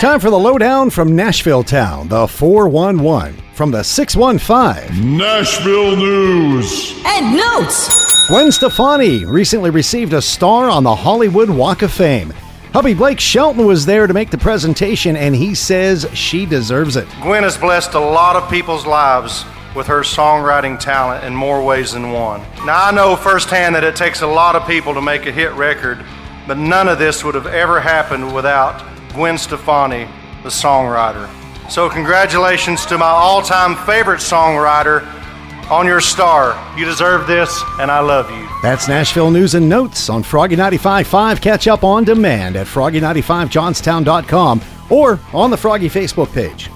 Time for the lowdown from Nashville Town, the 411 from the 615. Nashville News. And notes. Gwen Stefani recently received a star on the Hollywood Walk of Fame. Hubby Blake Shelton was there to make the presentation, and he says she deserves it. Gwen has blessed a lot of people's lives with her songwriting talent in more ways than one. Now, I know firsthand that it takes a lot of people to make a hit record, but none of this would have ever happened without Gwen Stefani, the songwriter. So, congratulations to my all time favorite songwriter on your star. You deserve this, and I love you. That's Nashville News and Notes on Froggy 95.5. Catch up on demand at froggy95johnstown.com or on the Froggy Facebook page.